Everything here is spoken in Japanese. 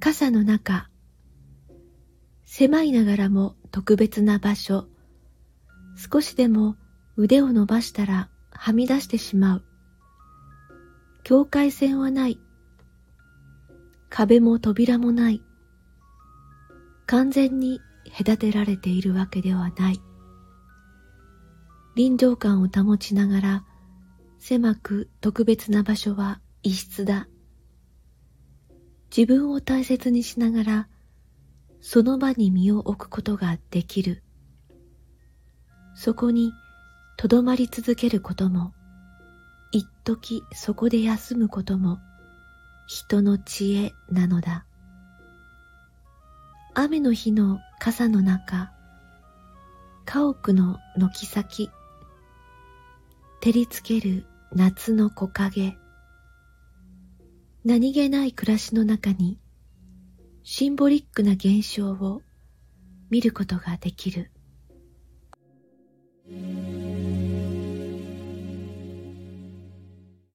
傘の中、狭いながらも特別な場所、少しでも腕を伸ばしたらはみ出してしまう。境界線はない。壁も扉もない。完全に隔てられているわけではない。臨場感を保ちながら狭く特別な場所は異質だ。自分を大切にしながらその場に身を置くことができる。そこにとどまり続けることも、一時そこで休むことも、人の知恵なのだ。雨の日の傘の中、家屋の軒先、照りつける夏の木陰、何気ない暮らしの中にシンボリックな現象を見ることができる。